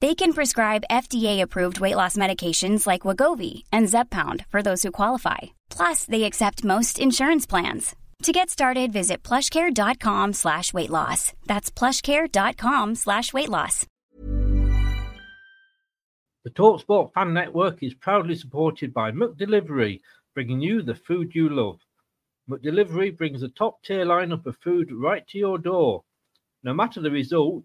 They can prescribe FDA-approved weight loss medications like Wegovy and Zepbound for those who qualify. Plus, they accept most insurance plans. To get started, visit plushcare.com slash weight loss. That's plushcare.com slash weight loss. The TalkSport Fan Network is proudly supported by McDelivery, bringing you the food you love. McDelivery brings a top-tier lineup of food right to your door. No matter the result,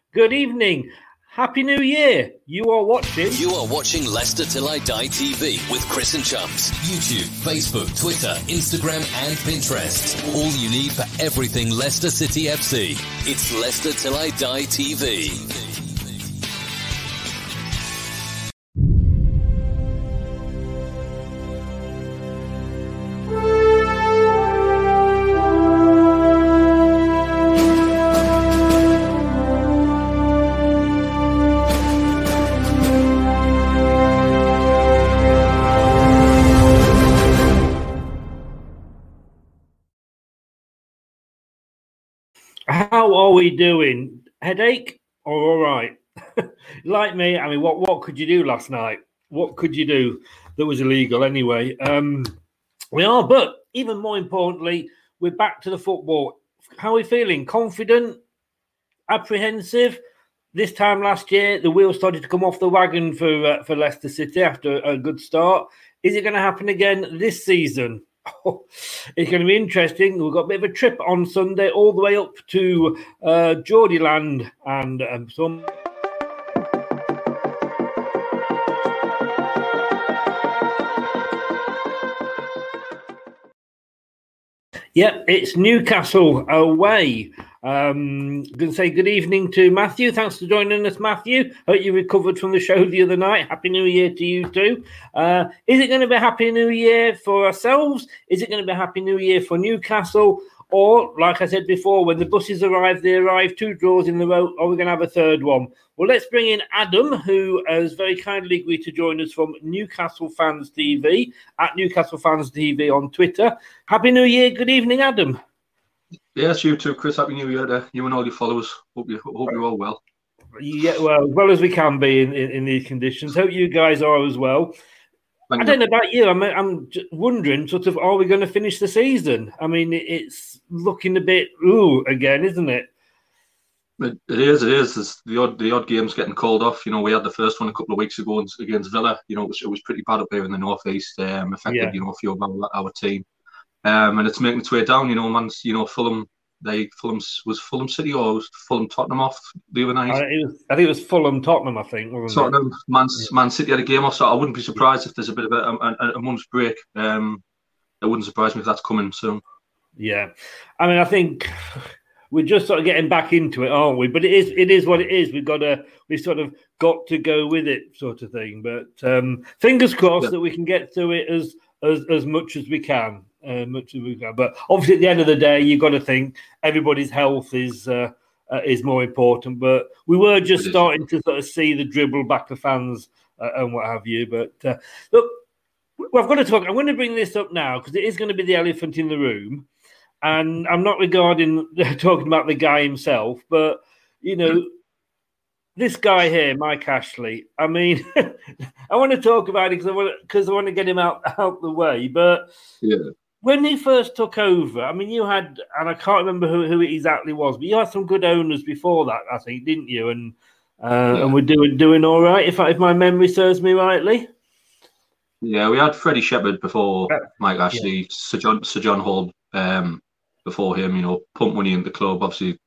Good evening. Happy New Year. You are watching. You are watching Leicester Till I Die TV with Chris and Chumps. YouTube, Facebook, Twitter, Instagram, and Pinterest. All you need for everything Leicester City FC. It's Leicester Till I Die TV. We doing? Headache or all right? like me, I mean, what what could you do last night? What could you do that was illegal anyway? Um, we are, but even more importantly, we're back to the football. How are we feeling? Confident? Apprehensive? This time last year, the wheels started to come off the wagon for uh, for Leicester City after a good start. Is it going to happen again this season? It's going to be interesting. We've got a bit of a trip on Sunday, all the way up to uh, Geordieland and um, some. Yep, it's Newcastle away. Um, going to say good evening to Matthew. Thanks for joining us, Matthew. Hope you recovered from the show the other night. Happy New Year to you too. Uh, is it going to be Happy New Year for ourselves? Is it going to be Happy New Year for Newcastle? Or, like I said before, when the buses arrive, they arrive two draws in the row, or we're going to have a third one. Well, let's bring in Adam, who has very kindly agreed to join us from Newcastle Fans TV at Newcastle Fans TV on Twitter. Happy New Year. Good evening, Adam. Yes, you too, Chris. Happy New Year to you and all your followers. Hope you hope you're all well. Yeah, well, as well as we can be in, in, in these conditions. Hope you guys are as well. Thank I don't know about you. I'm I'm wondering, sort of, are we going to finish the season? I mean, it's looking a bit ooh again, isn't it? It, it is. It is. It's the odd the odd games getting called off. You know, we had the first one a couple of weeks ago against Villa. You know, it was, it was pretty bad up there in the northeast. Um, affected yeah. you know a few of our, our team um, and it's making its way down. You know, man's you know Fulham. They Fulham was Fulham City or was Fulham Tottenham off the other night. I, was, I think it was Fulham Tottenham. I think Tottenham it? Man, Man City had a game off, so I wouldn't be surprised if there's a bit of a, a, a month's break. Um, it wouldn't surprise me if that's coming soon. Yeah, I mean, I think we're just sort of getting back into it, aren't we? But it is it is what it is. We've got to we sort of got to go with it, sort of thing. But um, fingers crossed yeah. that we can get through it as as as much as we can uh, much as we can. But obviously, at the end of the day, you've got to think everybody's health is uh, uh, is more important. But we were just starting to sort of see the dribble back to fans uh, and what have you. But uh, look, well, I've got to talk. I'm going to bring this up now because it is going to be the elephant in the room, and I'm not regarding talking about the guy himself, but you know. This guy here, Mike Ashley. I mean, I want to talk about it because I want because I want to get him out out the way. But yeah, when he first took over, I mean, you had, and I can't remember who, who it exactly was, but you had some good owners before that, I think, didn't you? And uh, yeah. and we're doing doing all right, if if my memory serves me rightly. Yeah, we had Freddie Shepherd before Mike Ashley, yeah. Sir John Sir John Hall um, before him. You know, pumped money in the club. Obviously,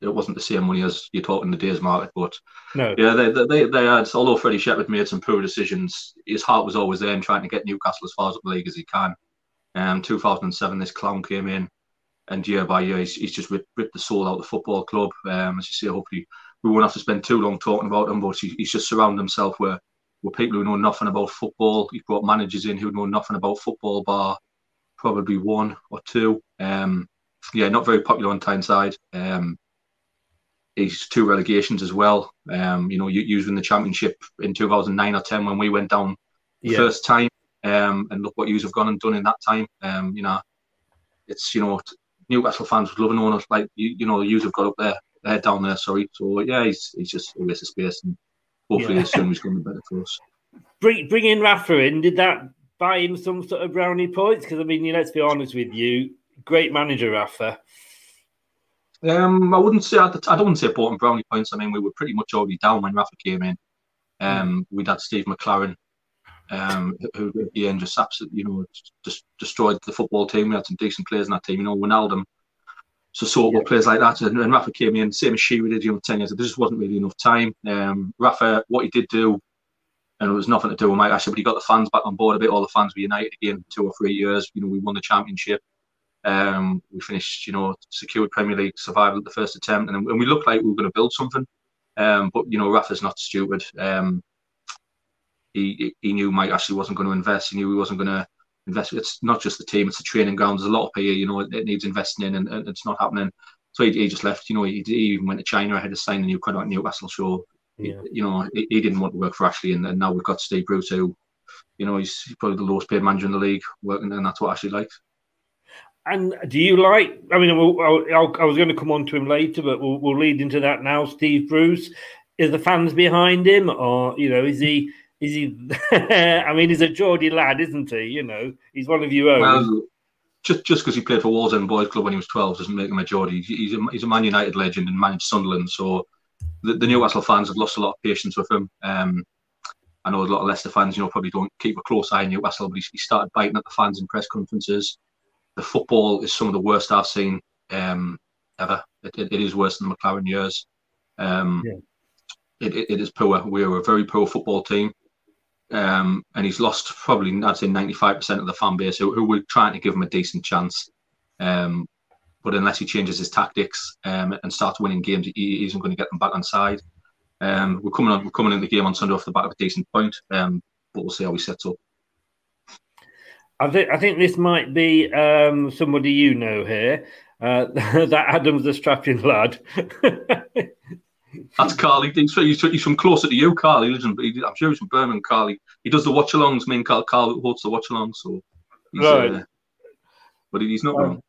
it wasn't the same money as you're talking the days market, but no, yeah, they, they they had. Although Freddie Shepherd made some poor decisions, his heart was always there in trying to get Newcastle as far as up the league as he can. Um, 2007, this clown came in, and year by year, he's, he's just ripped, ripped, the soul out of the football club. Um, as you say, hopefully, we won't have to spend too long talking about him, but he, he's just surrounded himself with, with people who know nothing about football. He brought managers in who know nothing about football, bar probably one or two. Um, yeah, not very popular on Tyneside. Um, he's two relegations as well. Um, you know, using the championship in 2009 or 10 when we went down the yeah. first time. Um, and look what you have gone and done in that time. Um, you know, it's you know Newcastle fans would love an owner like you. You know, you have got up there, there down there. Sorry. So yeah, he's he's just a waste of space, and hopefully yeah. soon he's going to be better for us. Bring bring in Rafa in. Did that buy him some sort of brownie points? Because I mean, you know, let's be honest with you, great manager Rafa. Um, I wouldn't say I don't want to say bought him brownie points. I mean, we were pretty much already down when Rafa came in. Um, we'd had Steve McClaren um, who at the end just absolutely, you know, just destroyed the football team. We had some decent players in that team, you know, Wijnaldum. So sort of yeah. players like that. And, and, Rafa came in, same as Shearer did, you know, 10 years. There just wasn't really enough time. Um, Rafa, what he did do, and it was nothing to do with Mike Ashley, but he got the fans back on board a bit. All the fans were united again two or three years. You know, we won the championship. Um, we finished, you know, secured Premier League survival at the first attempt, and, and we looked like we were going to build something. Um, but you know, Rafa's not stupid. Um, he he knew Mike Ashley wasn't going to invest. He knew he wasn't going to invest. It's not just the team; it's the training ground. There's a lot of pay. You know, it, it needs investing in, and, and, it's not happening. So he, he just left. You know, he, he, even went to China ahead of signing a new contract at Newcastle. So yeah. you know, he, he, didn't want to work for Ashley, and, and now we've got Steve Bruce, who you know he's probably the lowest paid manager in the league, working, and that's what Ashley likes. And do you like? I mean, I, I was going to come on to him later, but we'll, we'll lead into that now. Steve Bruce, is the fans behind him, or you know, is he? Is he? I mean, he's a Geordie lad, isn't he? You know, he's one of your own. Well, just just because he played for Wallsend Boys Club when he was twelve doesn't make him a Geordie. He's a, he's a Man United legend and managed Sunderland, so the, the Newcastle fans have lost a lot of patience with him. Um, I know a lot of Leicester fans, you know, probably don't keep a close eye on Newcastle, but he, he started biting at the fans in press conferences. The football is some of the worst I've seen um, ever. It, it, it is worse than the McLaren years. Um, yeah. it, it, is poor. We're a very poor football team. Um, and he's lost probably I'd say 95% of the fan base who, who were trying to give him a decent chance. Um, but unless he changes his tactics um, and starts winning games, he, isn't going to get them back on side. Um, we're coming on. We're coming in the game on Sunday off the back of a decent point, um, but we'll see how he sets up. I think I think this might be um, somebody you know here. Uh, that Adam's the strapping lad. That's Carly. He's, he's, from closer to you, Carly. He lives in, he, I'm sure he's from Birmingham, Carly. He does the watch alongs. Me and Carl, Carl holds the watch alongs. So, right. Uh, but he's not um, wrong.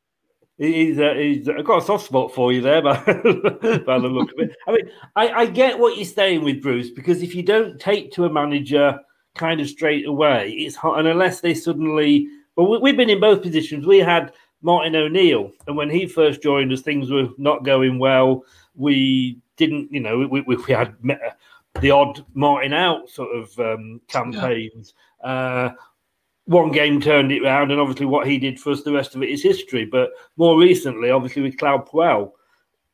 He's, uh, he's uh, got a soft spot for you there, by, by the look of it. I mean, I, I get what you're saying with Bruce because if you don't take to a manager kind of straight away, it's hard. And unless they suddenly, well, we've been in both positions. We had Martin O'Neill, and when he first joined us, things were not going well. We didn't, you know, we, we, we had the odd Martin out sort of um, campaigns. Yeah. Uh, one game turned it around, and obviously what he did for us, the rest of it is history. But more recently, obviously with Claude Puel,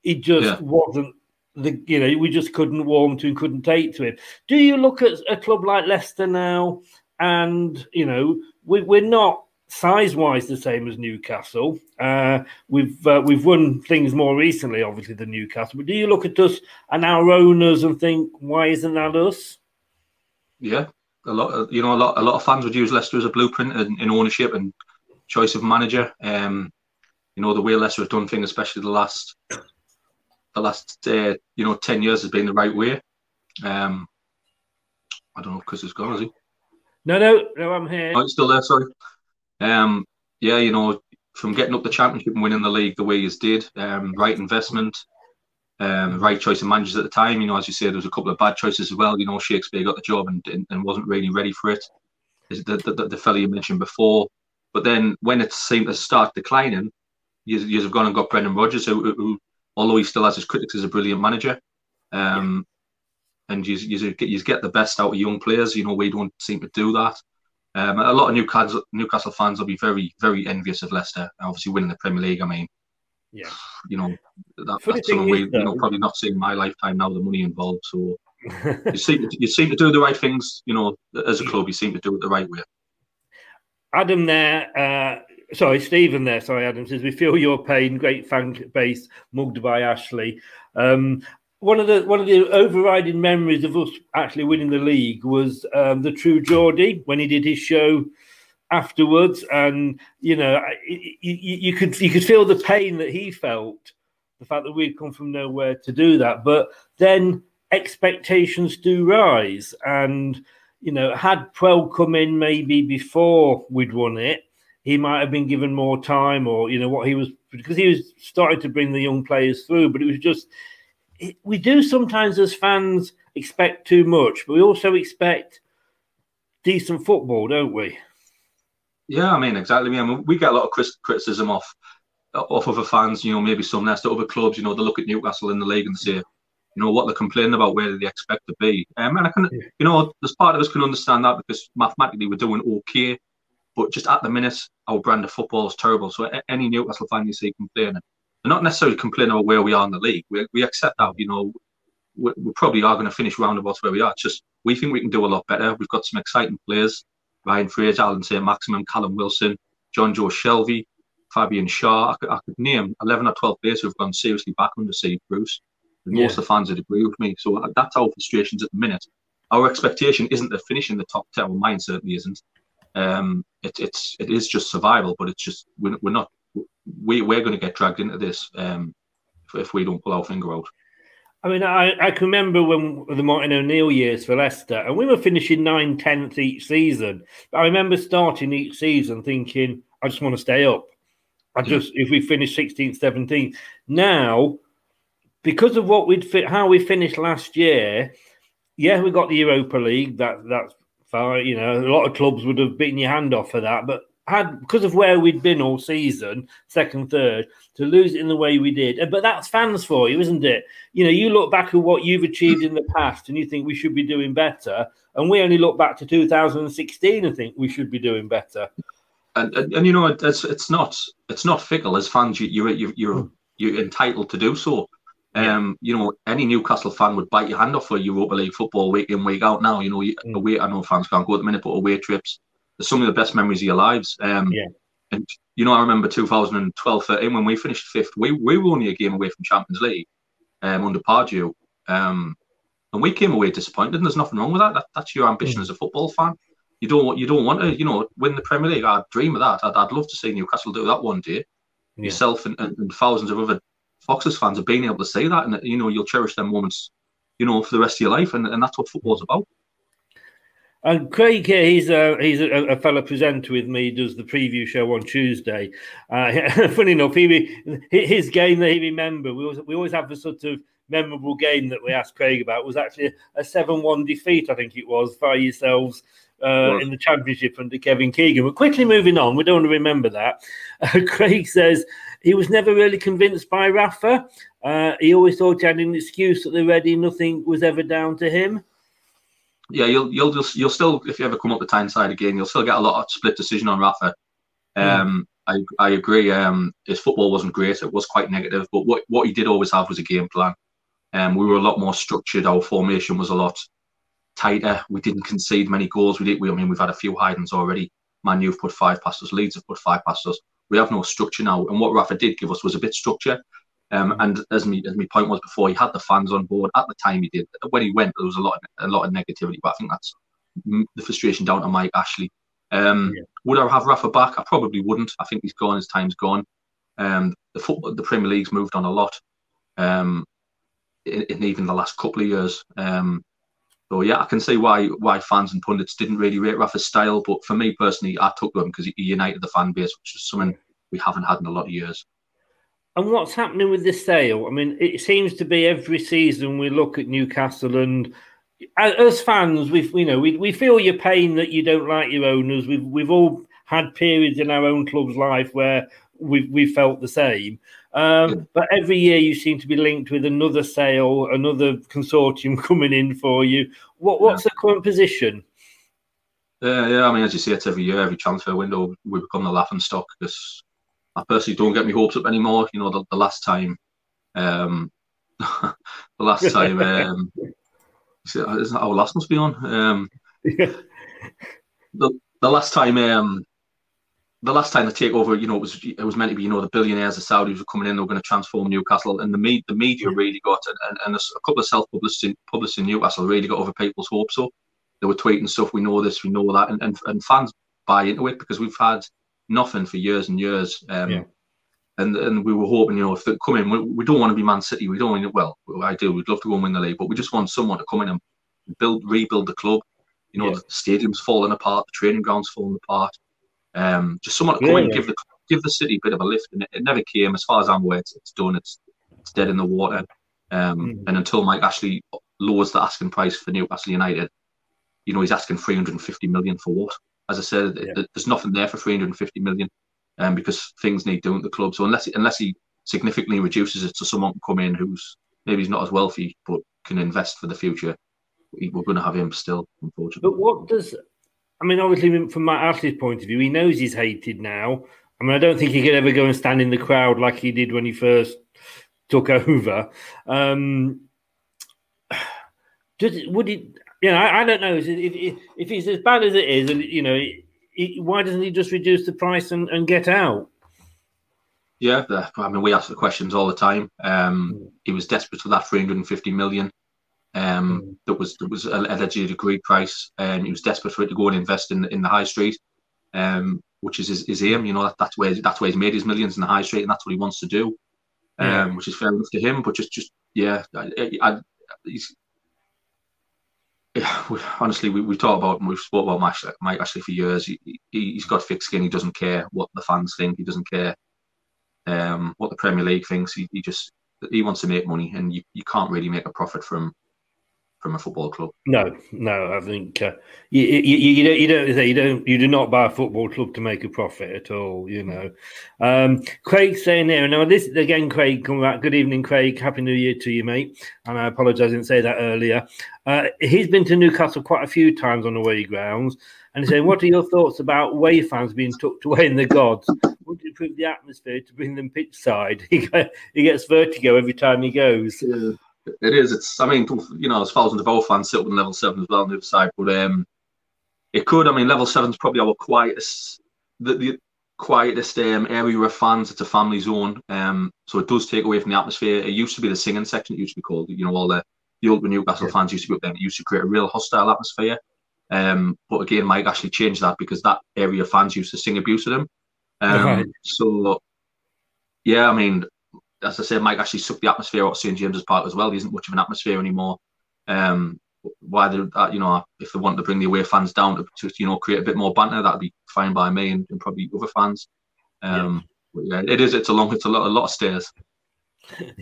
he just yeah. wasn't the you know we just couldn't warm to and couldn't take to him. Do you look at a club like Leicester now, and you know we, we're not size wise the same as Newcastle. Uh, we've uh, we've won things more recently, obviously, than Newcastle. But do you look at us and our owners and think, why isn't that us? Yeah, a lot. Of, you know, a lot a lot of fans would use Leicester as a blueprint in, in ownership and choice of manager. Um, you know, the way Leicester have done things, especially the last the last uh, you know ten years, has been the right way. Um, I don't know if Chris is gone, is he? No, no, no, I'm here. Oh, it's still there. Sorry. Um, yeah, you know, from getting up the championship and winning the league the way he's did, um, right investment, um, right choice of managers at the time. You know, as you say, there was a couple of bad choices as well. You know, Shakespeare got the job and, and wasn't really ready for it. The, the, the, the fella you mentioned before. But then when it seemed to start declining, you, you have gone and got Brendan Rodgers, who, who, although he still has his critics, is a brilliant manager. Um, and you, you, you get the best out of young players. You know, we don't seem to do that. Um, a lot of Newcastle Newcastle fans will be very very envious of Leicester, obviously winning the Premier League. I mean, yeah, you know that, that's something we you know probably not seeing in my lifetime now. The money involved, so you seem to, you seem to do the right things. You know, as a club, you seem to do it the right way. Adam there. Uh sorry, Stephen there. Sorry, Adam says we feel your pain. Great fan base, mugged by Ashley. Um, one of the one of the overriding memories of us actually winning the league was um, the True Geordie when he did his show afterwards, and you know you, you, could you could feel the pain that he felt, the fact that we'd come from nowhere to do that. But then expectations do rise, and you know had Puel come in maybe before we'd won it, he might have been given more time, or you know what he was because he was starting to bring the young players through, but it was just we do sometimes as fans expect too much, but we also expect decent football, don't we? Yeah, I mean exactly. I mean, we get a lot of criticism off off other fans. You know, maybe some nest other clubs. You know, they look at Newcastle in the league and say, you know, what they're complaining about, where they expect to be. Um, and I can, you know, there's part of us can understand that because mathematically we're doing okay, but just at the minute our brand of football is terrible. So any Newcastle fan you see complaining, not necessarily complaining about where we are in the league. We, we accept that, you know, we, we probably are going to finish roundabouts where we are. It's just we think we can do a lot better. We've got some exciting players: Ryan Fraser, Alan Saint-Maximin, Callum Wilson, Jonjo Shelvey, Fabian Schär. I could, I could name eleven or twelve players who've gone seriously back under Steve Bruce. And yeah. most of the fans would agree with me. So uh, that's our frustrations at the minute. Our expectation isn't to finish in the top ten. Well, mine certainly isn't. Um, it, it's it is just survival, but it's just we're, we're not we we're going to get dragged into this um, if, we don't pull our finger out. I mean, I, I can remember when the Martin O'Neill years for Leicester, and we were finishing 9 10th each season. But I remember starting each season thinking, I just want to stay up. I just, yeah. if we finish 16th, 17th. Now, because of what we'd fit, how we finished last year, yeah, we got the Europa League. That that's fine. You know, a lot of clubs would have beaten your hand off for that, but had because of where we'd been all season, second, third, to lose it in the way we did. But that's fans for you, isn't it? You know, you look back at what you've achieved in the past and you think we should be doing better. And we only look back to 2016 and think we should be doing better. And, and, and you know, it's it's not it's not fickle as fans. You you're you're you're, hmm. you're entitled to do so. Um, you know, any Newcastle fan would bite your hand off for Europa League football week in week out. Now, you know, mm. away. I know fans can't go at the minute, but away trips some of the best memories of your lives. Um, yeah. and you know, I remember 2012 13 when we finished fifth, we, we were only a game away from Champions League um, under Pardew. Um, and we came away disappointed, and there's nothing wrong with that. that that's your ambition mm. as a football fan. You don't you don't want to, you know, win the Premier League. I dream of that. I'd, I'd love to see Newcastle do that one day. Yeah. Yourself and, and, and, thousands of other Foxes fans have been able to say that, and you know, you'll cherish them moments, you know, for the rest of your life, and, and that's what football's about. And Craig here, he's a he's a, a fellow presenter with me. Does the preview show on Tuesday. Uh, funny enough, he his game that he remember. We always we always have a sort of memorable game that we asked Craig about. was actually a seven-one defeat. I think it was by yourselves uh, in the championship under Kevin Keegan. We're quickly moving on. We don't want to remember that. Uh, Craig says he was never really convinced by Rafa. Uh, he always thought he had an excuse that the ready. Nothing was ever down to him yeah, you'll you'll just you'll still if you ever come up the Tyneside again, you'll still get a lot of split decision on Rafa. Um, I I agree. Um, his football wasn't great; it was quite negative. But what what he did always have was a game plan. Um, we were a lot more structured. Our formation was a lot tighter. We didn't concede many goals. We did. We, I mean, we've had a few hidings already. Man, you've put five past us. Leeds have put five past us. We have no structure now. And what Rafa did give us was a bit structure. Um, and as me as my point was before, he had the fans on board at the time. He did when he went. There was a lot of, a lot of negativity, but I think that's the frustration down to Mike Ashley. Um, yeah. Would I have Rafa back? I probably wouldn't. I think he's gone. His time's gone. Um, the football, the Premier League's moved on a lot, um, in, in, even the last couple of years. Um, so yeah, I can see why why fans and pundits didn't really rate Rafa's style. But for me personally, I took him because he united the fan base, which is something we haven't had in a lot of years. And what's happening with the sale? I mean, it seems to be every season we look at Newcastle and as fans, we you know we, we feel your pain that you don't like your owners. We've we've all had periods in our own club's life where we we felt the same. Um, but every year you seem to be linked with another sale, another consortium coming in for you. What what's yeah. the current position? Uh, yeah, I mean, as you see, it's every year, every transfer window, we become the laughing stock because I personally don't get my hopes up anymore. You know, the, the last time, um, the last time, um, is that our last must be on? Um, yeah. the the last time, um, the last time the takeover, you know, it was it was meant to be, you know, the billionaires, the Saudis were coming in, they were going to transform Newcastle, and the me, the media really got and, and a couple of self publishing in Newcastle really got over people's hopes up. They were tweeting stuff. We know this, we know that, and, and, and fans buy into it because we've had nothing for years and years. Um, yeah. And and we were hoping, you know, if they come in, we, we don't want to be Man City. We don't want to, well, I do. We'd love to go and win the league, but we just want someone to come in and build, rebuild the club. You know, yeah. the stadium's falling apart, the training ground's falling apart. Um, just someone to come yeah, in and give the give the city a bit of a lift. And it, it never came, as far as I'm aware. It's, it's done. It's it's dead in the water. Um, mm. And until Mike Ashley lowers the asking price for Newcastle United, you know, he's asking 350 million for what? As I said, yeah. there's nothing there for 350 million, um, because things need doing at the club. So unless unless he significantly reduces it to someone to come in who's maybe he's not as wealthy but can invest for the future, we're going to have him still, unfortunately. But what does I mean? Obviously, from Matt Ashley's point of view, he knows he's hated now. I mean, I don't think he could ever go and stand in the crowd like he did when he first took over. Um, does, would he? You know, I, I don't know if, if, if he's as bad as it is, and you know, he, why doesn't he just reduce the price and, and get out? Yeah, I mean, we ask the questions all the time. Um, mm. He was desperate for that 350 million. Um, mm. That was that was a allegedly agreed price. and he was desperate for it to go and invest in in the high street, um, which is his, his aim. You know, that, that's where that's where he's made his millions in the high street, and that's what he wants to do. Um, yeah. which is fair enough to him. But just just yeah, I, I, he's honestly, we, we talked about we've spoke about Mike, Mike Ashley for years. He, he has got thick skin. He doesn't care what the fans think. He doesn't care um, what the Premier League thinks. He, he just he wants to make money, and you, you can't really make a profit from from a football club. No, no, I think uh, you, you, you, don't you don't you don't you do not buy a football club to make a profit at all. You know, um, Craig saying there and now. This again, Craig coming back. Good evening, Craig. Happy New Year to you, mate. And I apologise, I didn't say that earlier. Uh, he's been to Newcastle quite a few times on the away grounds, and he's saying, "What are your thoughts about away fans being tucked away in the gods? Would you improve the atmosphere to bring them pitch side? He, he gets vertigo every time he goes." Yeah. It is. It's. I mean, you know, as far as the our fans sit up in level seven as well on the other side, but um, it could. I mean, level seven's probably our quietest. The, the quietest um, area of fans. It's a family zone, um, so it does take away from the atmosphere. It used to be the singing section. It used to be called, you know, all the the old Newcastle yeah. fans used to be up there. It used to create a real hostile atmosphere. Um, but again, Mike Ashley changed that because that area of fans used to sing abuse at him. Um, right. So, yeah, I mean, as I say, Mike Ashley sucked the atmosphere out of St James's Park as well. There isn't much of an atmosphere anymore. Um, why they, uh, you know, if they want to bring the away fans down to, to you know, create a bit more banter, that'd be fine by me and, and probably other fans. Um, yeah. yeah, it is. It's a long. It's a lot. A lot of stairs.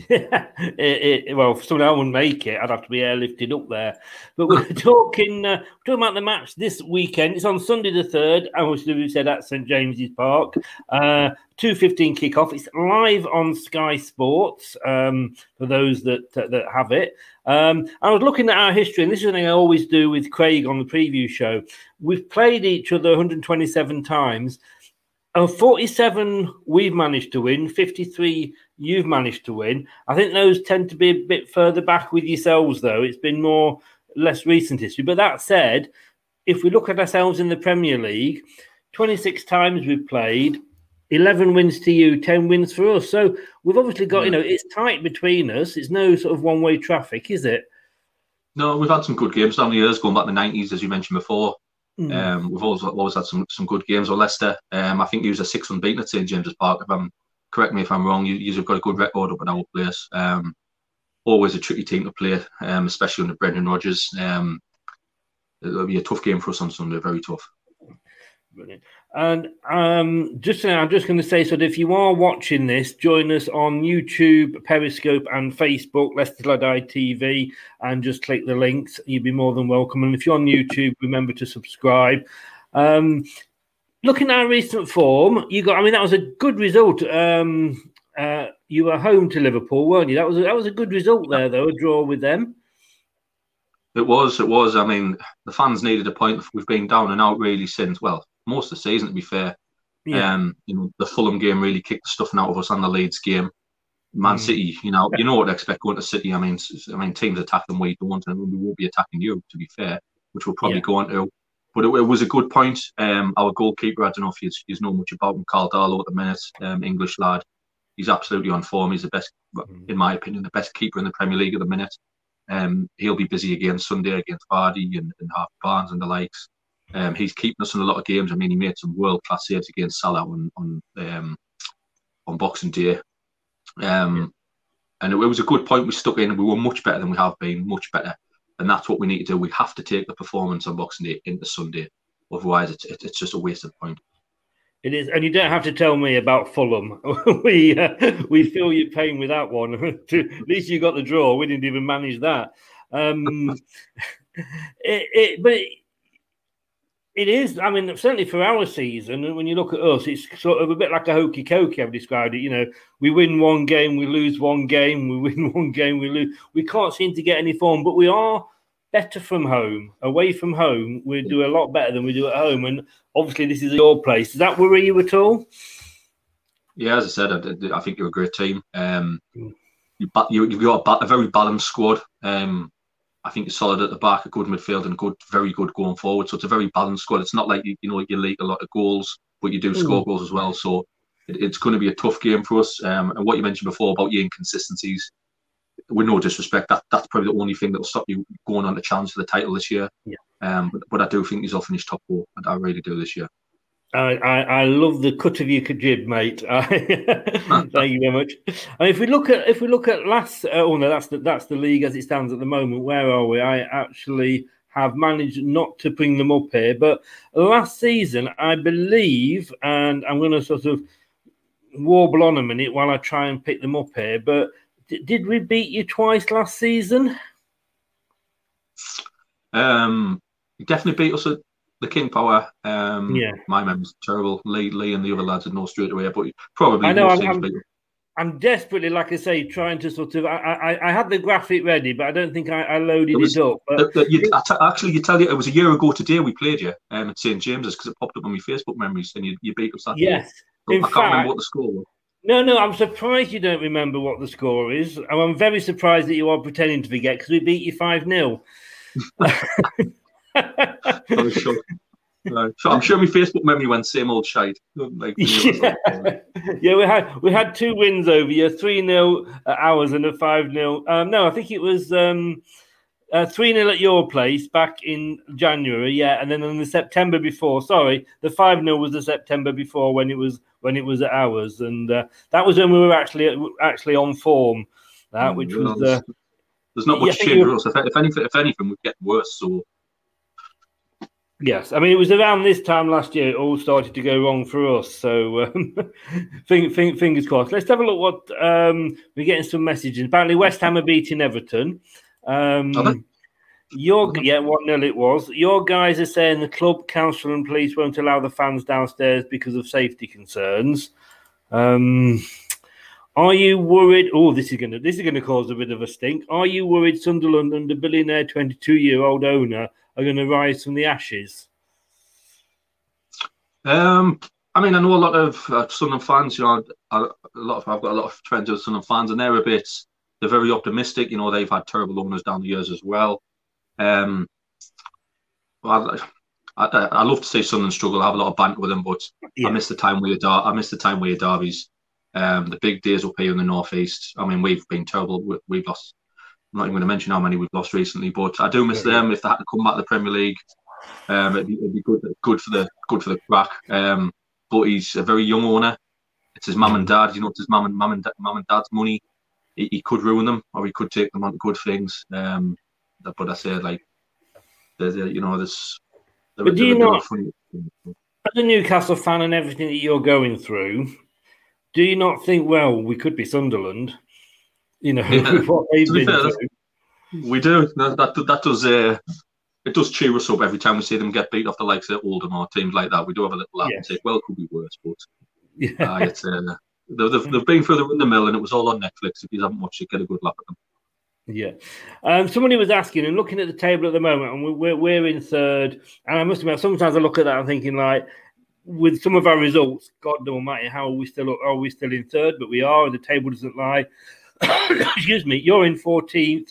Yeah, it, it, well, if someone I wouldn't make it, I'd have to be airlifted up there. But we're talking, uh, talking about the match this weekend. It's on Sunday the third, as we said at St James's Park. Uh, Two fifteen kickoff. It's live on Sky Sports um, for those that that have it. Um, I was looking at our history, and this is something I always do with Craig on the preview show. We've played each other 127 times. And 47 we've managed to win, 53 you've managed to win. I think those tend to be a bit further back with yourselves, though. It's been more less recent history. But that said, if we look at ourselves in the Premier League, 26 times we've played, 11 wins to you, 10 wins for us. So we've obviously got, you know, it's tight between us. It's no sort of one way traffic, is it? No, we've had some good games down the years, going back the 90s, as you mentioned before. Mm. Um, we've always always had some some good games. Or Leicester, um, I think you was a six unbeaten at St James's Park. If I'm correct me if I'm wrong, you you've got a good record up at our place. Um, always a tricky team to play, um, especially under Brendan Rodgers. Um, it'll be a tough game for us on Sunday. Very tough. Brilliant. And um, just I'm just going to say, so if you are watching this, join us on YouTube, Periscope, and Facebook, Leicester Till I Die TV, and just click the links. You'd be more than welcome. And if you're on YouTube, remember to subscribe. Um, looking at our recent form, you got. I mean, that was a good result. Um, uh, you were home to Liverpool, weren't you? That was a, that was a good result there, though. A draw with them. It was. It was. I mean, the fans needed a point. We've been down and out really since. Well, most of the season, to be fair. Yeah. Um, you know, the Fulham game really kicked the stuffing out of us on the Leeds game. Man mm. City, you know, you know what to expect going to City. I mean, I mean, teams attack them, we don't, and we won't be attacking you, to be fair, which we'll probably yeah. go on to. But it, it, was a good point. Um, our goalkeeper, I don't know if you he's know much about him, Karl Darlow at the minute, um, English lad. He's absolutely on form. He's the best, mm. in my opinion, the best keeper in the Premier League at the minute. Um, he'll be busy again Sunday against Vardy and, and Harvey Barnes and the likes. Um, he's keeping us in a lot of games. I mean, he made some world class saves against Salah on on um, on Boxing Day. Um, yeah. And it, it, was a good point we stuck in. We were much better than we have been, much better. And that's what we need to do. We have to take the performance on Boxing Day into Sunday. Otherwise, it's, it's just a wasted point. It is, and you don't have to tell me about Fulham. we uh, we feel your pain with that one. At least you got the draw. We didn't even manage that. Um, it, it, but it, it is. I mean, certainly for our season, and when you look at us, it's sort of a bit like a hokey cokey. I've described it. You know, we win one game, we lose one game, we win one game, we lose. We can't seem to get any form, but we are better from home. Away from home, we do a lot better than we do at home. And obviously, this is your place. Does that worry you at all? Yeah, as I said, I, I think you're a great team. Um, mm. you, have got a, a, very balanced squad. Um, I think it's solid at the back, a good midfield, and good, very good going forward. So it's a very balanced squad. It's not like you, you know you leak a lot of goals, but you do mm. score goals as well. So it, it's going to be a tough game for us. Um, and what you mentioned before about your inconsistencies, with no disrespect, that that's probably the only thing that will stop you going on to challenge for the title this year. Yeah. Um, but, but I do think he's will finish top four. I really do this year. I, I, love the cut of your kajib, mate. Thank you very much. And if we look at if we look at last, uh, oh no, that's the, that's the league as it stands at the moment. Where are we? I actually have managed not to bring them up here, but last season, I believe, and I'm going to sort of warble on a minute while I try and pick them up here. But d- did we beat you twice last season? Um, definitely beat us at the King Power. Um, yeah, my memory's terrible. Lee, Lee, and the other lads would know straight away, but probably. I know. I'm, I'm, I'm, desperately, like I say, trying to sort of. I, I, I had the graphic ready, but I don't think I, I loaded it, was, it up. But... The, the, you, actually, you tell you, it was a year ago today we played you um, at St James's because it popped up on my Facebook memories, and you, you beat us that Yes. So I can't fact, remember what the score was. No, no, I'm surprised you don't remember what the score is. I'm very surprised that you are pretending to forget because we beat you 5 0. I was shocked. Right. So I'm sure my Facebook memory went same old shite. Like, yeah. yeah, we had we had two wins over you, three 0 at ours and a five 0 um, No, I think it was um, uh, three 0 at your place back in January. Yeah, and then in the September before. Sorry, the five 0 was the September before when it was when it was at ours, and uh, that was when we were actually actually on form. That mm, which was. Uh, there's not much yeah, change for us. If, if anything, if anything, we get worse. So Yes, I mean it was around this time last year it all started to go wrong for us. So um, fingers crossed. Let's have a look. What um, we're getting some messages. Apparently, West Ham are beating Everton. Um, your yeah, what nil it was. Your guys are saying the club, council, and police won't allow the fans downstairs because of safety concerns. Um, are you worried? Oh, this is gonna this is gonna cause a bit of a stink. Are you worried Sunderland under billionaire twenty two year old owner are going to rise from the ashes? Um, I mean, I know a lot of uh, Sunderland fans. You know, a, a lot of I've got a lot of friends who are Sunderland fans, and they're a bit. They're very optimistic. You know, they've had terrible owners down the years as well. Um, I, I, I love to see Sunderland struggle. I have a lot of banter with them, but yeah. I miss the time we had. I miss the time we had derbies. Um, the big days up here in the northeast. I mean, we've been terrible. We've lost I'm not even going to mention how many we've lost recently, but I do miss yeah. them. If they had to come back to the Premier League, um, it'd, be, it'd be, good, good for the good for the crack. Um, but he's a very young owner. It's his mum and dad. You know, it's his mum and mum and mum and dad's money. He, he, could ruin them, or he could take them on to good things. Um, but I say like, there's you know, there's. But do you not, as a Newcastle fan and everything that you're going through, do you not think, well, we could be Sunderland? You know yeah. what they've been fair, We do. That that, that does. Uh, it does cheer us up every time we see them get beat off the likes of Oldham or teams like that. We do have a little laugh yes. and say, "Well, it could be worse," but yeah, uh, it's, uh, they've, they've been through the, in the mill, and it was all on Netflix. If you haven't watched it, get a good laugh at them. Yeah. Um, somebody was asking and looking at the table at the moment, and we're, we're in third. And I must admit, sometimes I look at that and thinking, like, with some of our results, God Almighty, how are we still are we still in third? But we are, and the table doesn't lie. excuse me, you're in 14th.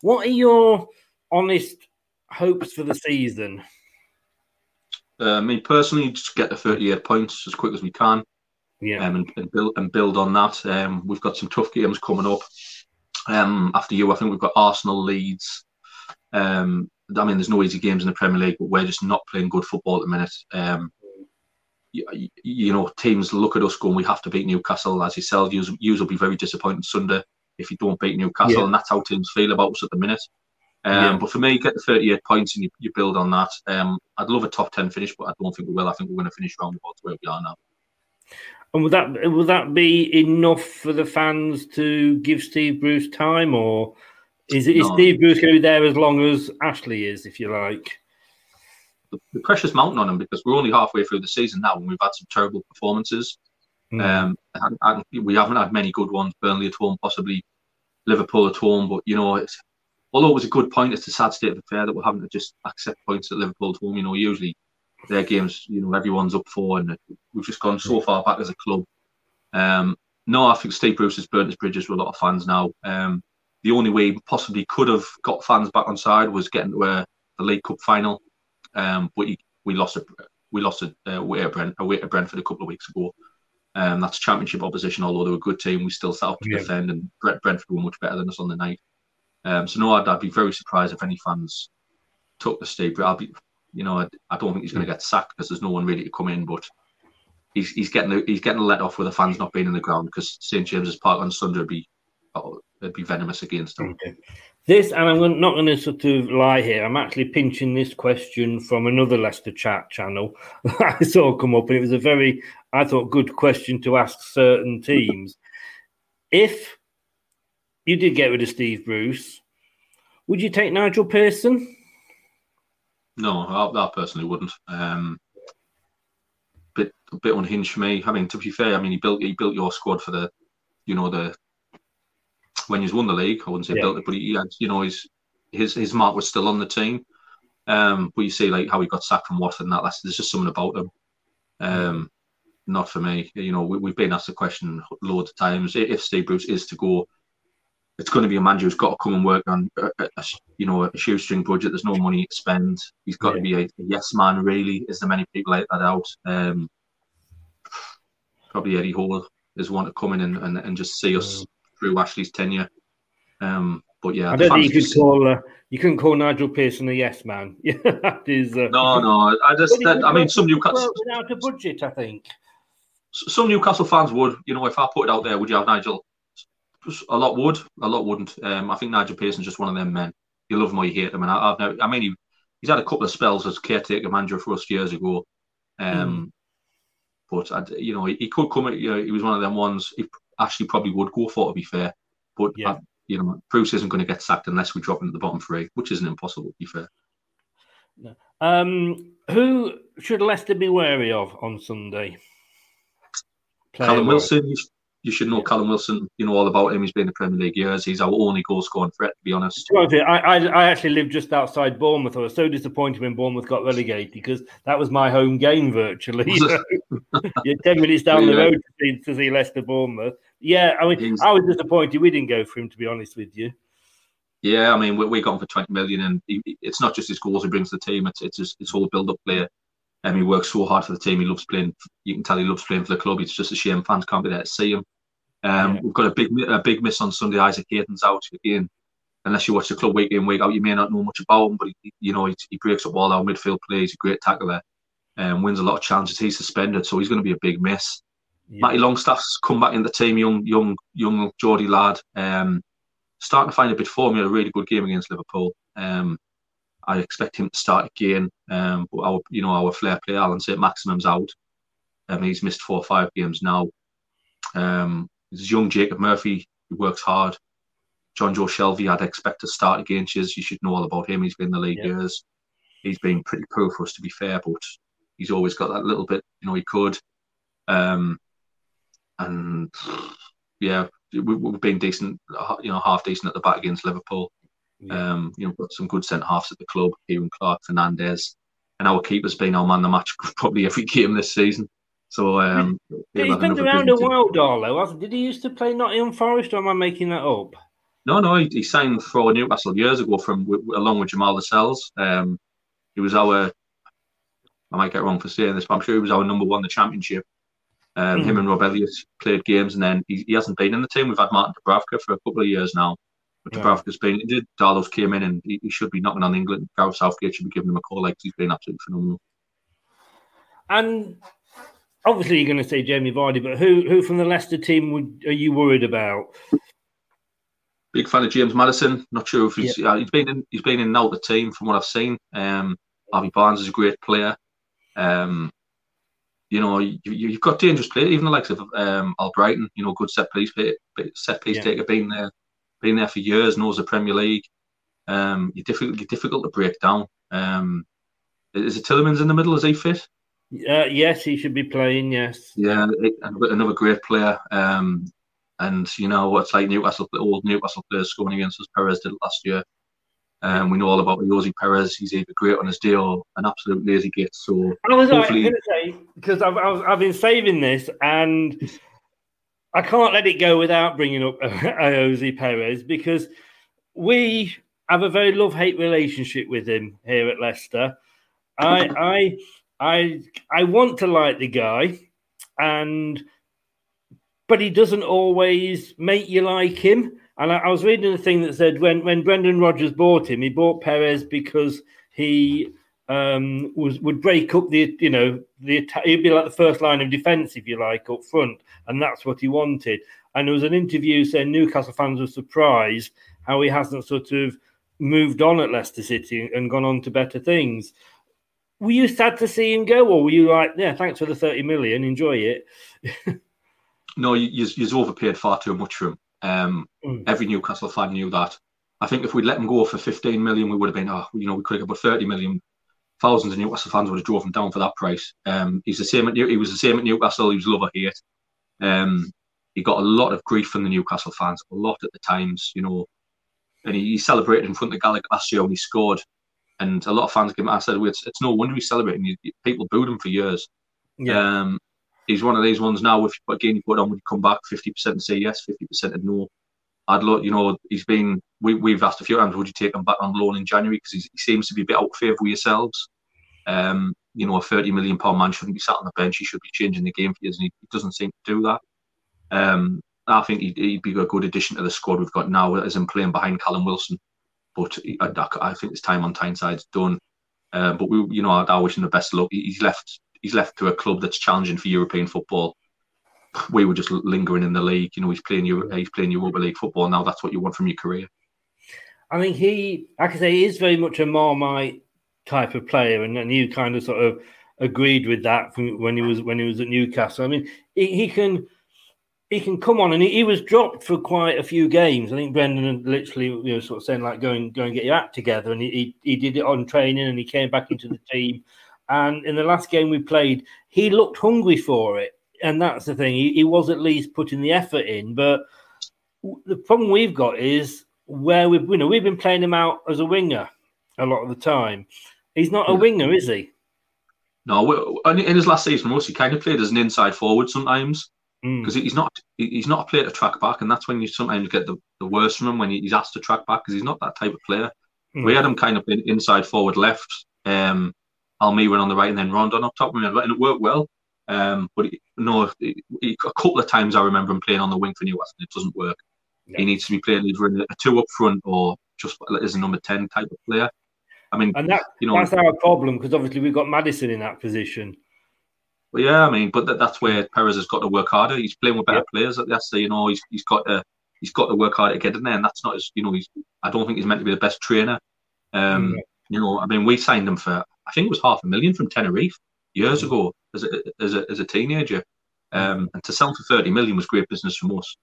What are your honest hopes for the season? Uh, me personally, just get the 38 points as quick as we can. Yeah, um, and, and, build and build on that. Um, we've got some tough games coming up. Um, after you, I think we've got Arsenal, Leeds. Um, I mean, there's no easy games in the Premier League, but we're just not playing good football at the minute. Um, you, you, know, teams look at us going, we have to beat Newcastle. As you said, you will be very disappointed Sunday if you don't beat Newcastle, yeah. and that's how teams feel about us at the minute. Um, yeah. But for me, get the 38 points and you, you build on that. Um, I'd love a top 10 finish, but I don't think we will. I think we're going to finish around about where we are now. And would that would that be enough for the fans to give Steve Bruce time, or is, it, no. is Steve Bruce going to be there as long as Ashley is, if you like? The, pressure's mounting on him because we're only halfway through the season now and we've had some terrible performances. Mm. Um, we haven't had many good ones. Burnley at home, possibly Liverpool at home. But you know, it's although it was a good point, it's a sad state of affair that we're having to just accept points at Liverpool at home. You know, usually their games, you know, everyone's up for, and we've just gone so far back as a club. Um, no, I think Steve Bruce has burnt his bridges with a lot of fans now. Um, the only way he possibly could have got fans back on side was getting to a, the League Cup final. Um, but he, we lost a we lost a away at Brent away at Brentford a couple of weeks ago. Um, that's championship opposition. Although they're a good team, we still set up to yeah. defend, and Brentford were much better than us on the night. Um, so no, I'd, I'd, be very surprised if any fans took the step. I'll be, you know, I, I don't think he's going to get sacked because there's no one really to come in. But he's, he's getting the, he's getting let off with the fans not being in the ground because St James's Park on Sunday would be oh, it'd be venomous against them. Okay. This, and I'm not going to sort of lie here. I'm actually pinching this question from another Leicester chat channel. I saw come up, and it was a very, I thought, good question to ask certain teams. if you did get rid of Steve Bruce, would you take Nigel Pearson? No, I, I personally wouldn't. Um, bit a bit unhinged for me. I mean, to be fair, I mean he built he built your squad for the, you know, the when he's won the league. I wouldn't say yeah. built it, but he had, you know, his his his mark was still on the team. Um, but you see, like how he got sacked from Watford and that. There's just something about him. Um, not for me. You know, we, have been asked the question loads of times. If Steve Bruce is to go, it's going to be a manager who's got to come and work on a, a, you know a shoestring budget. There's no money to spend. He's got yeah. to be a, a, yes man. Really, is there many people like that out? Um, probably Eddie Howe is one to come in and, and, and just see us through Ashley's tenure. Um, but yeah, I don't think you could call uh, you couldn't call Nigel Pearson a yes man. Yeah, that is. Uh, no, no. I just that, I mean some Newcastle without a budget. I think some Newcastle fans would. You know, if I put it out there, would you have Nigel? A lot would. A lot wouldn't. Um, I think Nigel Pearson's just one of them men. You love him or you hate him, and I, have never. I mean, he, he's had a couple of spells as caretaker manager for us years ago. Um, mm. But I, you know, he, he, could come. You know, he was one of them ones. He actually probably would go for. To be fair, but yeah. I, you know, Bruce isn't going to get sacked unless we drop him at the bottom three, which isn't impossible, to be fair. No. Um, who should Leicester be wary of on Sunday? Player Callum Wilson. You, should know Callum Wilson. You know all about him. He's been in the Premier League years. He's our only goal scoring threat, to be honest. I, I, I actually live just outside Bournemouth. I was so disappointed when Bournemouth got relegated because that was my home game virtually. You're 10 minutes down the road to see, to see Leicester Bournemouth. Yeah, I mean, He's, I was disappointed we didn't go for him, to be honest with you. Yeah, I mean, we, we got him for 20 million, and he, it's not just his goals he brings to the team, it's it's, it's all build up player. And he works so hard for the team. He loves playing. You can tell he loves playing for the club. It's just a shame fans can't be there to see him. Um, yeah. We've got a big a big miss on Sunday. Isaac Hayden's out again. Unless you watch the club week in week out, you may not know much about him, but he, you know he, he breaks up all our midfield plays. He's a great tackler, and um, wins a lot of challenges. He's suspended, so he's going to be a big miss. Yeah. Matty Longstaff's come back in the team, young, young, young Geordie lad. Um, starting to find a bit form. He had a really good game against Liverpool. Um, I expect him to start again. Um, but our, you know, our flair play, Allan Saint-Maximin's out. Um, he's missed four or five games now. Um, there's young Jacob Murphy, who works hard. Jonjo Shelvey, I'd expect to start against you. You should know all about him. He's been in the league yeah. years. He's been pretty poor for us, to be fair, but he's always got that little bit, you know, he could. Um, and yeah, we, have been decent, you know, half decent at the back against Liverpool. Yeah. Um, you know, got some good centre halves at the club, Ciaran Clark, Fernandez, and our keeper's been our man the match probably every game this season. So um, he's been around a while, Darlow. Did he used to play Nottingham Forest, or am I making that up? No, no, he, he signed for Newcastle years ago from along with Jamal Lascelles. Um, he was our, I might get wrong for saying this, but I'm sure he was our number one in the championship um, mm. Him and Rob Elliott played games, and then he, he, hasn't been in the team. We've had Martin Dubravka for a couple of years now. But yeah. Dubravka's been, did Darlow's came in, and he, he, should be knocking on England. Gareth Southgate should be giving him a call, like he's been absolutely phenomenal. And obviously, you're going to say Jamie Vardy, but who who from the Leicester team would are you worried about? Big fan of James Maddison. Not sure if he's uh, he's been in he's been in and out the team from what I've seen. Um, Harvey Barnes is a great player. Um, you know, you, have got dangerous players, even the likes of um, Albrighton, you know, good set piece, set piece yeah. taker, been there, been there for years, knows the Premier League. Um, you're difficult, you're difficult to break down. Um, is it Tielemans in the middle? Is he fit? Uh, yes, he should be playing. Yes. Yeah, another great player. Um, and you know what's like Newcastle, the old Newcastle players scoring against us. Perez did it last year. Um, we know all about Ayoze Perez. He's either great on his day or an absolute lazy git. So I was hopefully... going to say because I've, I've, I've been saving this and I can't let it go without bringing up Ayoze Perez because we have a very love hate relationship with him here at Leicester. I I I I want to like the guy, and but he doesn't always make you like him. And I, I, was reading a thing that said when, when Brendan Rodgers bought him, he bought Perez because he um, was would break up the you know the. He'd be like the first line of defence, if you like, up front, and that's what he wanted. And there was an interview saying Newcastle fans were surprised how he hasn't sort of moved on at Leicester City and gone on to better things. Were you sad to see him go, or were you like, yeah, thanks for the thirty million, enjoy it? no, you you've overpaid far too much for him. Um, mm. Every Newcastle fan knew that. I think if we'd let him go for 15 million, we would have been, oh, you know, we could have got 30 million. Thousands of Newcastle fans would have drove him down for that price. Um, he's the same at New- he was the same at Newcastle. He was love or hate. Um, he got a lot of grief from the Newcastle fans, a lot at the times, you know. And he, he celebrated in front of the Gallowgate last year when he scored. And a lot of fans give him. I said, it's, it's no wonder he's celebrating. People booed him for years. Yeah. Um, he's one of these ones now. If again you put on, would you come back fifty percent and say yes, fifty percent and no. I'd look, you know, he's been. We, we've asked a few times, would you take him back on loan in January because he seems to be a bit out of favour with yourselves. Um, you know, a thirty million pound man shouldn't be sat on the bench. He should be changing the game for you, and he, he doesn't seem to do that. Um, I think he'd, he'd, be a good addition to the squad we've got now, as in playing behind Callum Wilson. But I, I think his time on Tyneside's done. Uh, but we, you know, I, I wish him the best luck. He's left. He's left to a club that's challenging for European football. We were just lingering in the league. You know, he's playing Euro, he's playing your Europa League football now. That's what you want from your career. I mean, he, like I say, he is very much a Marmite type of player, and, and you kind of sort of agreed with that when he was when he was at Newcastle. I mean, he, he can he can come on, and he, he, was dropped for quite a few games. I think Brendan literally, you know, sort of saying like, "Go and go and get your act together," and he, he, he did it on training, and he came back into the team. And in the last game we played, he looked hungry for it, and that's the thing. He, he was at least putting the effort in, but the problem we've got is where we've you know we've been playing him out as a winger a lot of the time. He's not a winger, is he? No, in his last season, most he kind of played as an inside forward sometimes because mm. he's not he's not a player to track back, and that's when you sometimes get the, the worst from him when he's asked to track back because he's not that type of player. Mm. We had him kind of in, inside forward left, um, Almiron on the right, and then Rondon up top, and it worked well. Um, but no, a couple of times I remember him playing on the wing for Newcastle. It doesn't work. Yeah. He needs to be playing either in a two up front or just as a number ten type of player. I mean, and that, you know, that's our problem because obviously we've got Maddison in that position. Well, yeah, I mean, but that, that's where Perez has got to work harder. He's playing with better yep. players. That's the, you know, he's he's got to he's got to work harder to get in there, and that's not as you know. He's I don't think he's meant to be the best trainer. Um, mm-hmm. You know, I mean, we signed him for I think it was half a million from Tenerife years mm-hmm. ago as a as a as a teenager, um, and to sell for thirty million was great business from us.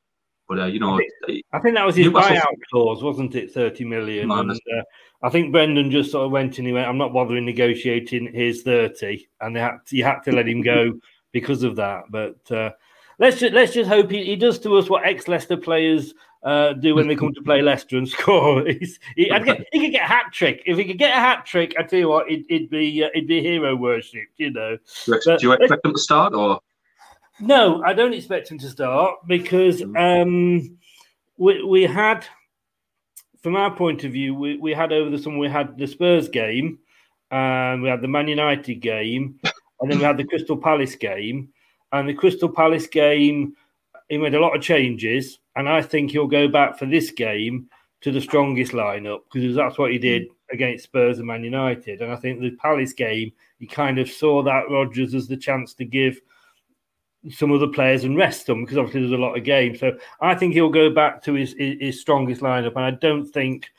But uh, you know, I think, I think, that was his buyout clause, wasn't it? Thirty million. And, uh, I think Brendan just sort of went and he went, "I'm not bothering negotiating his 30 and they had to, you had to let him go because of that. But uh, let's just let's just hope he, he does to us what ex Leicester players uh, do when they come to play Leicester and score. He's, he, get, he could get a hat trick. If he could get a hat trick, I tell you what, it, would be uh, it'd be hero worship. You know. Do you, do you expect him to start or? No, I don't expect him to start because mm. um, we we had, from our point of view, we, we had over the summer we had the Spurs game, and we had the Man United game, and then we had the Crystal Palace game. And the Crystal Palace game, he made a lot of changes, and I think he'll go back for this game to the strongest lineup because that's what he did against Spurs and Man United. And I think the Palace game, he kind of saw that Rodgers as the chance to give some other players and rest them because obviously there's a lot of games. So I think he'll go back to his, his, his strongest lineup, and I don't think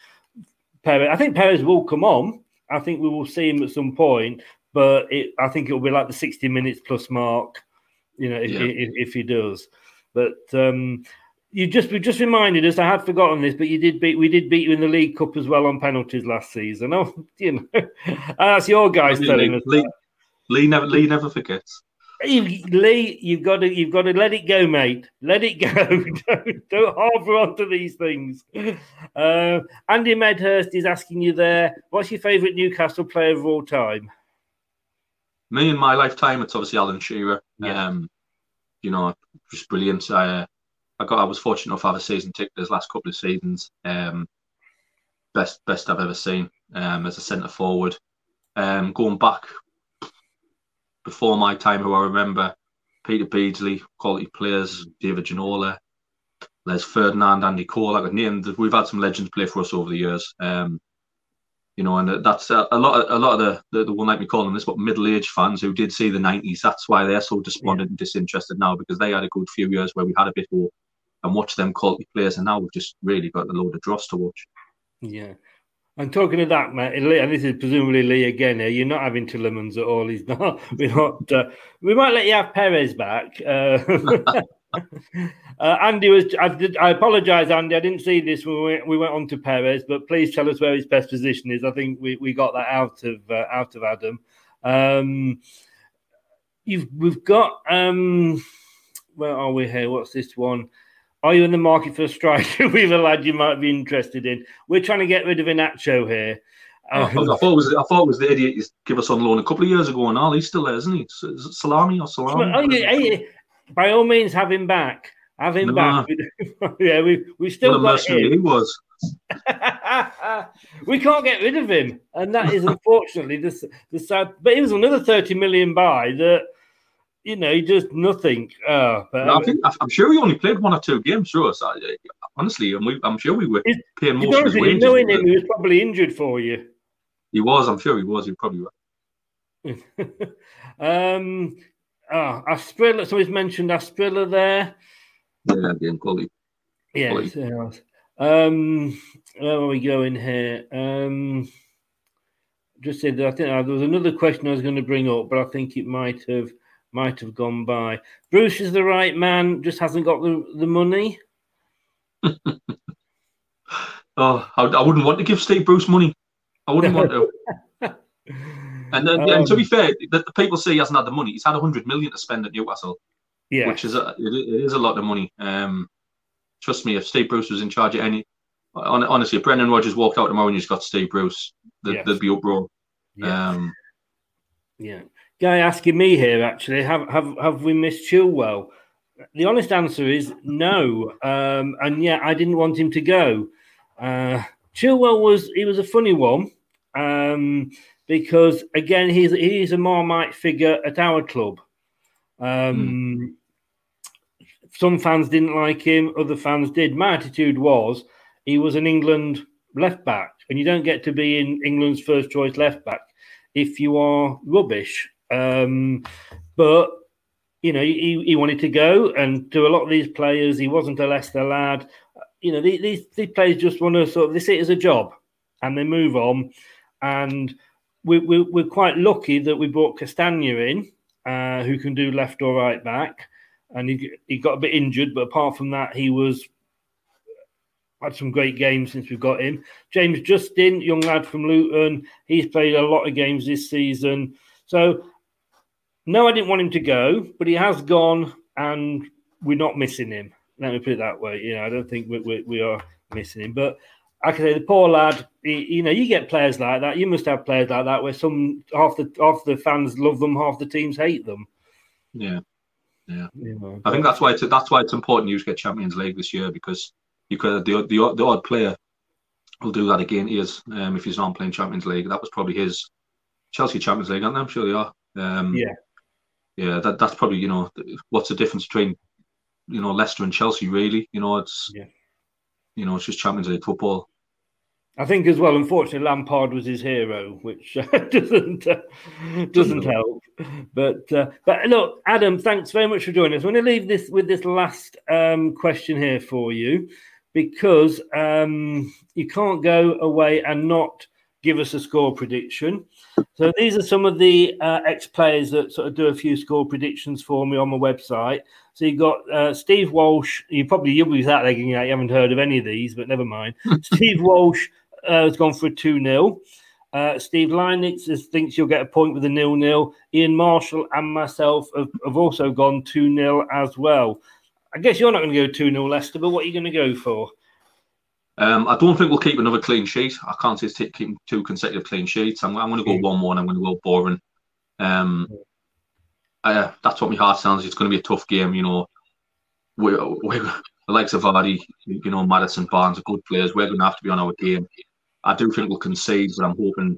Perez. I think Perez will come on. I think we will see him at some point, but it, I think it'll be like the 60 minutes plus mark, you know, if, yeah. if, if, he does. But um, you just we just reminded us. I had forgotten this, but you did beat. We did beat you in the League Cup as well on penalties last season. Oh, you know, and that's your guys telling us. Lee, Lee, never Lee never forgets. Lee, you've got to you've got to let it go, mate. Let it go. don't, don't harbour onto these things. Uh, Andy Medhurst is asking you there. What's your favourite Newcastle player of all time? Me in my lifetime, it's obviously Alan Shearer. Yeah. Um, you know, just brilliant. I, I got, I was fortunate enough to have a season ticket his last couple of seasons. Um, best, best I've ever seen um, as a centre forward. Um, going back before my time, who I remember, Peter Beardsley, quality players, mm. David Ginola, Les Ferdinand, Andy Cole. Like named, we've had some legends play for us over the years. Um, you know, and uh, that's a, a lot. Of, a lot of the, the, the one like me calling this, but middle-aged fans who did see the '90s. That's why they're so despondent and disinterested now because they had a good few years where we had a bit more and watched them quality players, and now we've just really got a load of dross to watch. Yeah. And talking of that, mate, and this is presumably Lee again here. You're not having Tielemans at all. He's not. We're not. Uh, we might let you have Perez back. Uh, uh, Andy was. I, did, I apologise, Andy. I didn't see this when we went, we went on to Perez, but please tell us where his best position is. I think we, we got that out of uh, out of Adam. Um, you've we've got. Um, where are we here? What's this one? Are you in the market for a striker with a lad you might be interested in? We're trying to get rid of Iheanacho here. Um, I, thought, I, thought, it was I thought it was the idiot you give us on loan a couple of years ago, and all he's still there, isn't he? Is Salami or Salami? Oh, yeah, by all means, have him back. Have him No. back. yeah, we we still What got mercenary he was. we can't get rid of him, and that is unfortunately the the sad. But it was another thirty million buy that you know just nothing. Uh, but No, I think, I'm sure he only played one or two games through us. Honestly, and we, I'm sure we were paying most of his wages. knowing him, he was probably injured for you. He was. I'm sure he was. He probably was. um, ah, Asprilla. Somebody's mentioned Asprilla there. Yeah, game quality. Yes. yes. Um, where are we going here? Um, just said that I think uh, there was another question I was going to bring up, but I think it might have might have gone by. Bruce is the right man, just hasn't got the the money. Oh, I, I wouldn't want to give Steve Bruce money. I wouldn't want to. And then, and to be Um, fair, the, the people say he hasn't had the money. He's had 100 million to spend at Newcastle, Yeah. which is a, it, it is a lot of money. Um, trust me, if Steve Bruce was in charge of any, honestly, if Brendan Rodgers walked out tomorrow and he's got Steve Bruce, Yes. there'd be uproar. Yeah. Um, Yeah. Guy asking me here actually, have have have we missed Chilwell? The honest answer is no. Um, and yeah, I didn't want him to go. Uh, Chilwell was he was a funny one um, because again he's he's a Marmite figure at our club. Um, Some fans didn't like him, other fans did. My attitude was he was an England left back, and you don't get to be in England's first choice left back if you are rubbish. Um, but you know, he, he wanted to go, and to a lot of these players, he wasn't a Leicester lad. You know, these these, players just want to sort of they see it as a job, and they move on. And we, we, we're quite lucky that we brought Castagna in, uh, who can do left or right back. And he he got a bit injured, but apart from that, he was had some great games since we've got him. James Justin, young lad from Luton, he's played a lot of games this season. So, no, I didn't want him to go, but he has gone, and we're not missing him. Let me put it that way. You know, I don't think we, we, we are missing him. But I can say the poor lad. He, you know, you get players like that. You must have players like that where some half the half the fans love them, half the teams hate them. yeah, yeah. You know, I think that's why it's that's why it's important you get Champions League this year because you could the the, odd- the odd player will do that again. He is um, if he's not playing Champions League. That was probably his Chelsea Champions League, aren't they? I'm sure they are. Um, Yeah. Yeah. That that's probably you know what's the difference between you know Leicester and Chelsea really? You know it's Yeah. you know it's just Champions League football. I think as well. Unfortunately, Lampard was his hero, which doesn't uh, doesn't help. But uh, but look, Adam, thanks very much for joining us. I'm going to leave this with this last um, question here for you, because um, you can't go away and not give us a score prediction. So these are some of the uh, ex players that sort of do a few score predictions for me on my website. So you've got uh, Steve Walsh. You probably you'll be sat there "Yeah, you haven't heard of any of these, but never mind. Steve Walsh uh, has gone for a 2 0. Uh, Steve Lynex is, thinks you'll get a point with a nil nil. Ian Marshall and myself have, have also gone 2 0 as well. I guess you're not going to go 2 0 Leicester, but what are you going to go for? Um, I don't think we'll keep another clean sheet. I can't see us t- keeping two consecutive clean sheets. I'm, I'm going to go one one. I'm going to go boring. Um, uh, that's what my heart sounds. It's going to be a tough game. You know, we we the likes of Vardy, you know, Maddison, Barnes are good players. We're going to have to be on our game. I do think we'll concede, but I'm hoping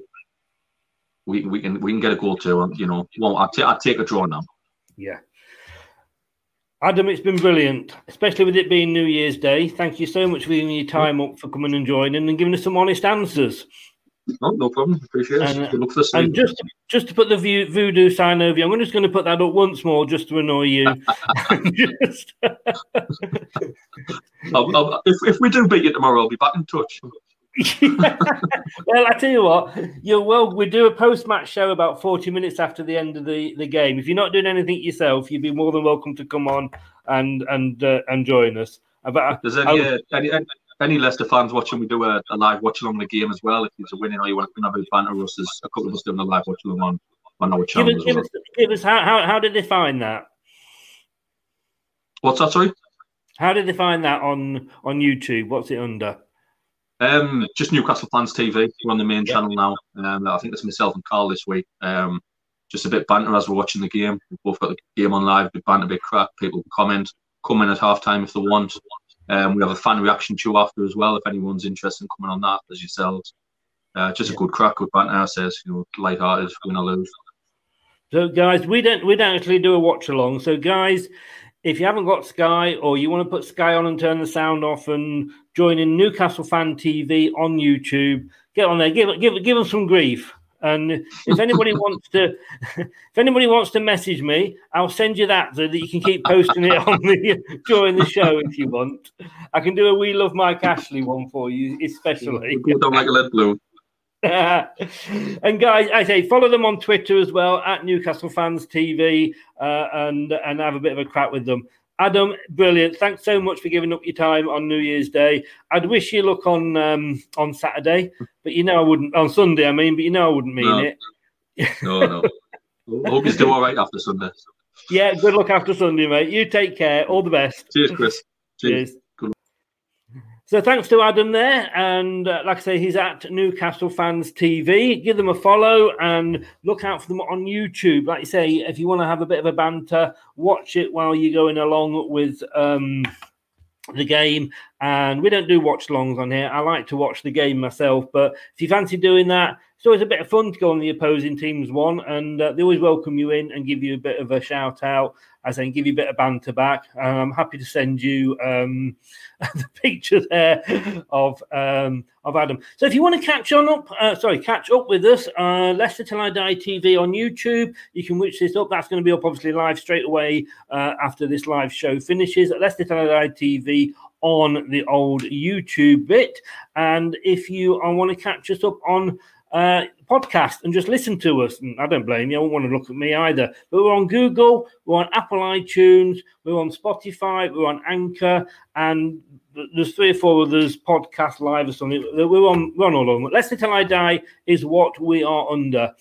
we we can we can get a goal too. You know, well, I'd, ta- I'd take a draw now. Yeah. Adam, it's been brilliant, especially with it being New Year's Day. Thank you so much for giving your time up for coming and joining and giving us some honest answers. No, no problem. Appreciate it. And, Good luck for the uh, and season. just just to put the vo- voodoo sign over you, I'm just going to put that up once more just to annoy you. Just- I'll, I'll, if, if we do beat you tomorrow, I'll be back in touch. well, I tell you what, you're well. We do a post-match show about 40 minutes after the end of the, the game. If you're not doing anything yourself, you'd be more than welcome to come on and and uh, and join us. Uh, But I- There's I any, would- uh, any, any Leicester fans watching, we do a, a live watch along the game as well. If it's a winning or you want to have a banter us, there's a couple of us doing a live watch along on, on our give channel us, as give well. us, give us how, how how did they find that? What's that, sorry? How did they find that on on YouTube? What's it under? Um, just Newcastle Fans TV. We're on the main channel now. Um, I think it's myself and Carl this week. Um, just a bit banter as we're watching the game. We've both got the game on live, bit banter, bit crack. People can comment, come in at half time if they want. Um, we have a fan reaction show after as well if anyone's interested in coming on that as yourselves. Uh, just a good crack, good banter. Says you know, light-hearted, win or lose. So, guys, we don't we don't actually do a watch along. So, guys, if you haven't got Sky or you want to put Sky on and turn the sound off and join in Newcastle Fan TV on YouTube, get on there, give give give them some grief. And if anybody wants to, if anybody wants to message me, I'll send you that so that you can keep posting it on the during the show if you want. I can do a "We Love Mike Ashley" one for you, especially. Don't like a blue. and guys, I say follow them on Twitter as well at Newcastle Fans TV, uh, and and have a bit of a crack with them. Adam, brilliant! Thanks so much for giving up your time on New Year's Day. I'd wish you luck on um, on Saturday, but you know I wouldn't on Sunday. I mean, but you know I wouldn't mean No. it. No, no. I hope he's doing all right after Sunday. Yeah, good luck after Sunday, mate. You take care. All the best. Cheers, Chris. Cheers. So thanks to Adam there, and uh, like I say, he's at Newcastle Fans TV. Give them a follow and look out for them on YouTube. Like you say, if you want to have a bit of a banter, watch it while you're going along with um, the game. And we don't do watch longs on here. I like to watch the game myself, but if you fancy doing that, it's always a bit of fun to go on the opposing team's one, and uh, they always welcome you in and give you a bit of a shout out, as in give you a bit of banter back. And I'm happy to send you um, the picture there of um, of Adam. So if you want to catch on up, uh, sorry, catch up with us, uh, Leicester Till I Die TV on YouTube. You can watch this up. That's going to be up obviously live straight away uh, after this live show finishes. Leicester Till I Die TV on the old YouTube bit. And if you uh, want to catch us up on uh, podcast and just listen to us, and I don't blame you. I don't want to look at me either. But we're on Google, we're on Apple iTunes, we're on Spotify, we're on Anchor, and there's three or four others podcast live or something. We're on, we're on all of them. Leicester Till I Die is what we are under.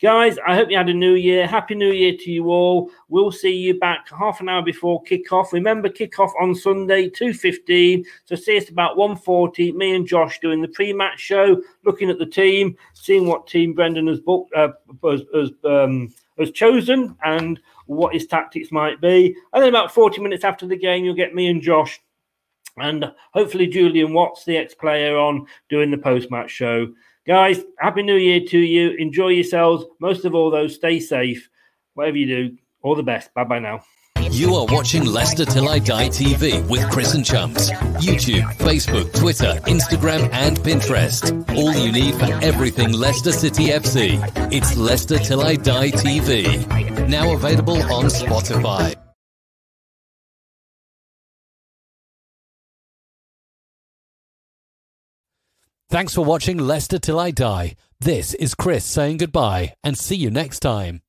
Guys, I hope you had a new year. Happy New Year to you all. We'll see you back half an hour before kickoff. Remember, kickoff on Sunday, 2.15. So see us about 1.40. Me and Josh doing the pre-match show, looking at the team, seeing what team Brendan has booked, uh, has, has, um, has chosen and what his tactics might be. And then about 40 minutes after the game, you'll get me and Josh and hopefully Julian Watts, the ex-player, on doing the post-match show. Guys, happy New Year to you. Enjoy yourselves. Most of all, though, stay safe. Whatever you do, all the best. Bye bye now. You are watching Leicester Till I Die TV with Chris and Chums. YouTube, Facebook, Twitter, Instagram, and Pinterest. All you need for everything Leicester City FC. It's Leicester Till I Die TV. Now available on Spotify. Thanks for watching Leicester Till I Die. This is Chris saying goodbye and see you next time.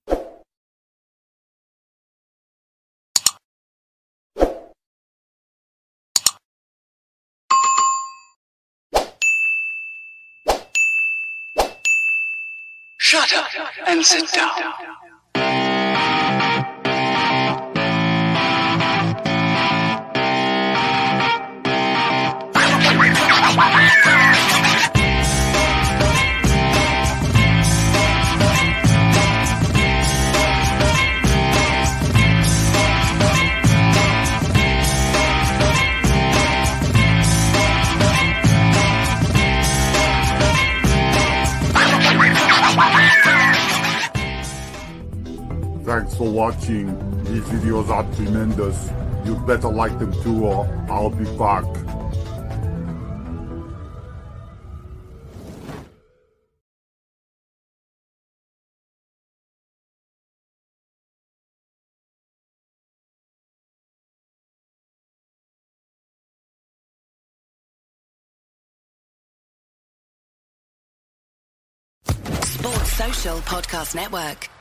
Shut up and sit down. For watching. These videos are tremendous. You better like them too or I'll be back. Sports Social Podcast Network.